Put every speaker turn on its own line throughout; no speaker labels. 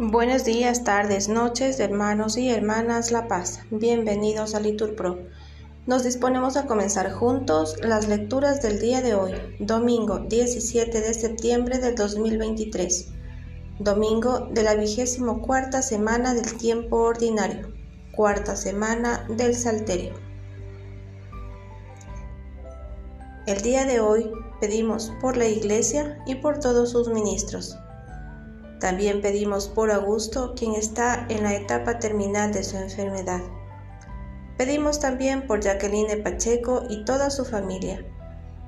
Buenos días, tardes, noches, hermanos y hermanas La Paz. Bienvenidos a Liturpro. Nos disponemos a comenzar juntos las lecturas del día de hoy, domingo 17 de septiembre del 2023, domingo de la vigésimo cuarta semana del tiempo ordinario, cuarta semana del Salterio. El día de hoy pedimos por la Iglesia y por todos sus ministros también pedimos por Augusto, quien está en la etapa terminal de su enfermedad. Pedimos también por Jacqueline Pacheco y toda su familia,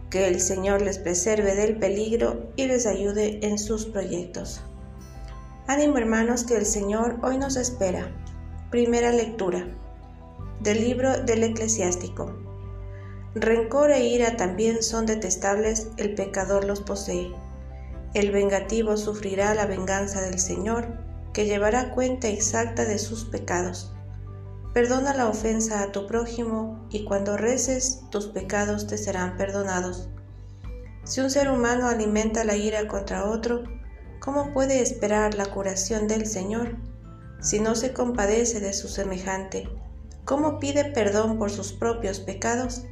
que el Señor les preserve del peligro y les ayude en sus proyectos. Ánimo hermanos que el Señor hoy nos espera. Primera lectura del libro del eclesiástico. Rencor e ira también son detestables, el pecador los posee. El vengativo sufrirá la venganza del Señor, que llevará cuenta exacta de sus pecados. Perdona la ofensa a tu prójimo y cuando reces tus pecados te serán perdonados. Si un ser humano alimenta la ira contra otro, ¿cómo puede esperar la curación del Señor? Si no se compadece de su semejante, ¿cómo pide perdón por sus propios pecados?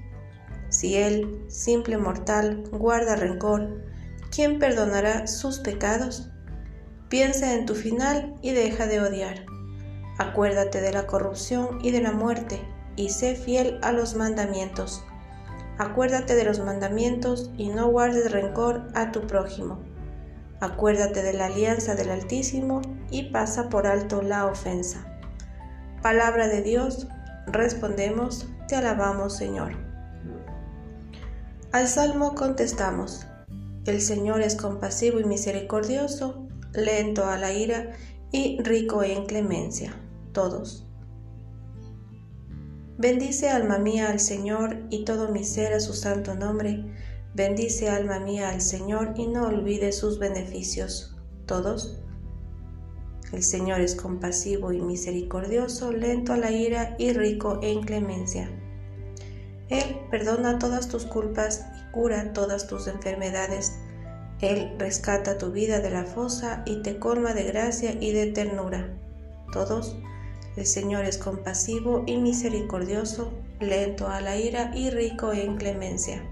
Si él, simple mortal, guarda rencor, ¿quién perdonará sus pecados? Piensa en tu final y deja de odiar. Acuérdate de la corrupción y de la muerte, y sé fiel a los mandamientos. Acuérdate de los mandamientos y no guardes rencor a tu prójimo. Acuérdate de la alianza del Altísimo y pasa por alto la ofensa. Palabra de Dios, respondemos, te alabamos Señor. Al Salmo contestamos, el Señor es compasivo y misericordioso, lento a la ira y rico en clemencia. Todos. Bendice alma mía al Señor y todo mi ser a su santo nombre. Bendice alma mía al Señor y no olvide sus beneficios. Todos. El Señor es compasivo y misericordioso, lento a la ira y rico en clemencia. Él perdona todas tus culpas y cura todas tus enfermedades. Él rescata tu vida de la fosa y te colma de gracia y de ternura. Todos, el Señor es compasivo y misericordioso, lento a la ira y rico en clemencia.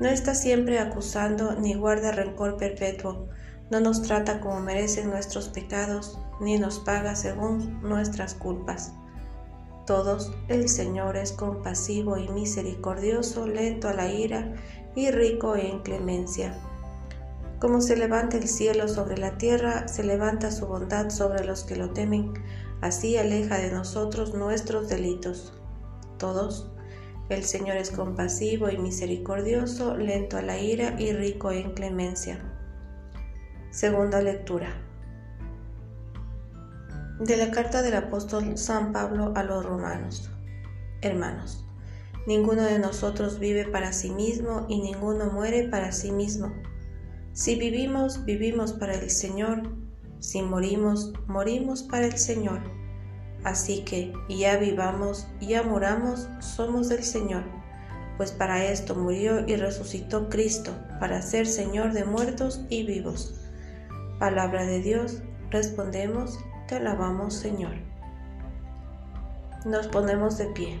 No está siempre acusando ni guarda rencor perpetuo, no nos trata como merecen nuestros pecados, ni nos paga según nuestras culpas todos, el Señor es compasivo y misericordioso, lento a la ira y rico en clemencia. Como se levanta el cielo sobre la tierra, se levanta su bondad sobre los que lo temen, así aleja de nosotros nuestros delitos. Todos, el Señor es compasivo y misericordioso, lento a la ira y rico en clemencia. Segunda lectura de la carta del apóstol San Pablo a los romanos. Hermanos, ninguno de nosotros vive para sí mismo y ninguno muere para sí mismo. Si vivimos, vivimos para el Señor. Si morimos, morimos para el Señor. Así que, ya vivamos, ya moramos, somos del Señor, pues para esto murió y resucitó Cristo, para ser Señor de muertos y vivos. Palabra de Dios, respondemos, te alabamos Señor. Nos ponemos de pie.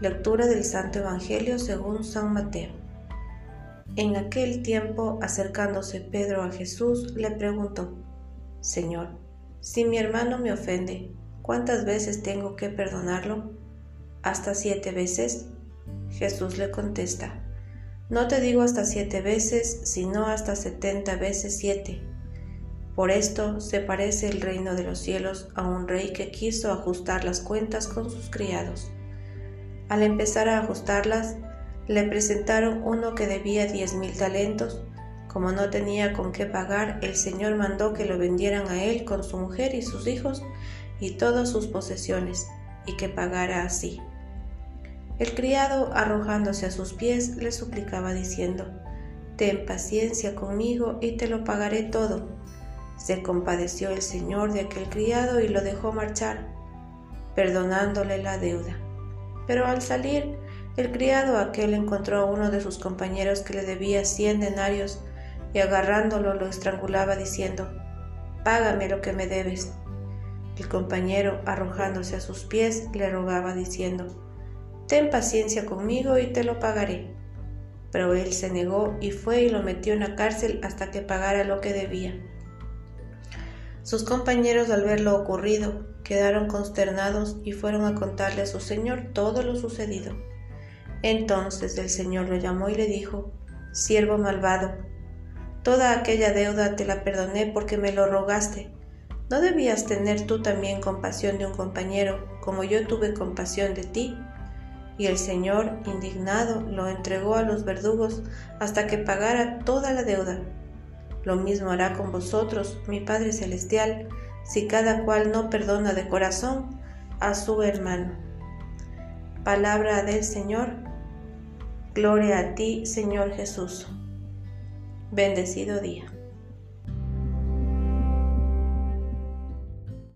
Lectura del Santo Evangelio según San Mateo. En aquel tiempo, acercándose Pedro a Jesús, le preguntó, Señor, si mi hermano me ofende, ¿cuántas veces tengo que perdonarlo? ¿Hasta siete veces? Jesús le contesta, No te digo hasta siete veces, sino hasta setenta veces siete. Por esto se parece el reino de los cielos a un rey que quiso ajustar las cuentas con sus criados. Al empezar a ajustarlas, le presentaron uno que debía diez mil talentos. Como no tenía con qué pagar, el Señor mandó que lo vendieran a él con su mujer y sus hijos y todas sus posesiones, y que pagara así. El criado, arrojándose a sus pies, le suplicaba diciendo, Ten paciencia conmigo y te lo pagaré todo. Se compadeció el señor de aquel criado y lo dejó marchar, perdonándole la deuda. Pero al salir, el criado aquel encontró a uno de sus compañeros que le debía cien denarios y agarrándolo lo estrangulaba diciendo, Págame lo que me debes. El compañero, arrojándose a sus pies, le rogaba diciendo, Ten paciencia conmigo y te lo pagaré. Pero él se negó y fue y lo metió en la cárcel hasta que pagara lo que debía. Sus compañeros al ver lo ocurrido quedaron consternados y fueron a contarle a su señor todo lo sucedido. Entonces el señor lo llamó y le dijo, Siervo malvado, toda aquella deuda te la perdoné porque me lo rogaste. ¿No debías tener tú también compasión de un compañero como yo tuve compasión de ti? Y el Señor, indignado, lo entregó a los verdugos hasta que pagara toda la deuda. Lo mismo hará con vosotros, mi Padre Celestial, si cada cual no perdona de corazón a su hermano. Palabra del Señor. Gloria a ti, Señor Jesús. Bendecido día.